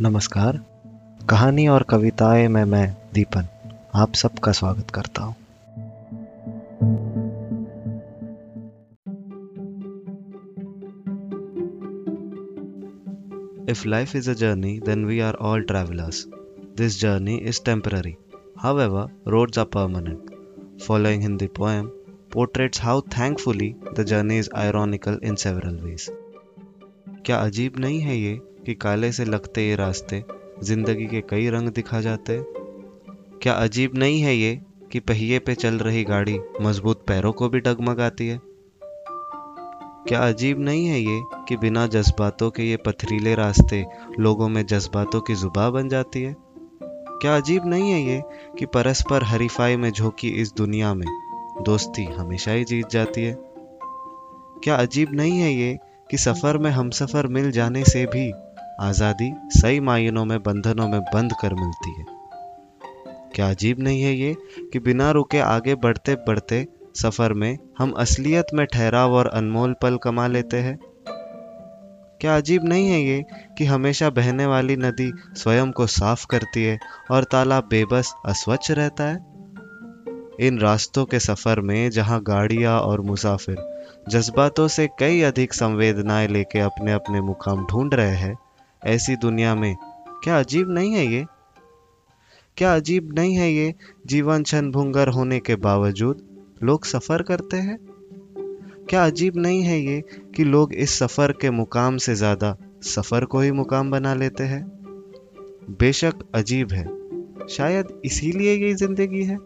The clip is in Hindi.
नमस्कार। कहानी और कविताएँ में मैं दीपन, आप सबका स्वागत करता हूँ। If life is a journey then we are all travellers this journey is temporary however roads are permanent following Hindi poem portraits how thankfully the journey is ironical in several ways क्या अजीब नहीं है ये? कि काले से लगते ये रास्ते ज़िंदगी के कई रंग दिखा जाते। क्या अजीब नहीं है ये कि पहिए पे चल रही गाड़ी मज़बूत पैरों को भी डगमगाती है? क्या अजीब नहीं है ये कि बिना जज्बातों के ये पथरीले रास्ते लोगों में जज्बातों की जुबा बन जाती है? क्या अजीब नहीं है ये कि परस्पर हरीफाई में झोंकी इस दुनिया में दोस्ती हमेशा ही जीत जाती है? क्या अजीब नहीं है ये कि सफ़र में हम सफ़र मिल जाने से भी आज़ादी सही मायनों में, बंधनों में बंद कर मिलती है। क्या अजीब नहीं है ये कि बिना रुके आगे बढ़ते बढ़ते सफ़र में हम असलियत में ठहराव और अनमोल पल कमा लेते हैं? क्या अजीब नहीं है ये कि हमेशा बहने वाली नदी स्वयं को साफ़ करती है और तालाब बेबस अस्वच्छ रहता है? इन रास्तों के सफ़र में जहाँ गाड़ियाँ और मुसाफिर जज्बातों से कई अधिक संवेदनाएँ लेके अपने अपने मुकाम ढूंढ रहे हैं ऐसी दुनिया में। क्या अजीब नहीं है ये? क्या अजीब नहीं है ये जीवन क्षण भुंगर होने के बावजूद लोग सफ़र करते हैं? क्या अजीब नहीं है ये कि लोग इस सफ़र के मुकाम से ज़्यादा सफ़र को ही मुकाम बना लेते हैं? बेशक अजीब है। शायद इसीलिए ये ज़िंदगी है।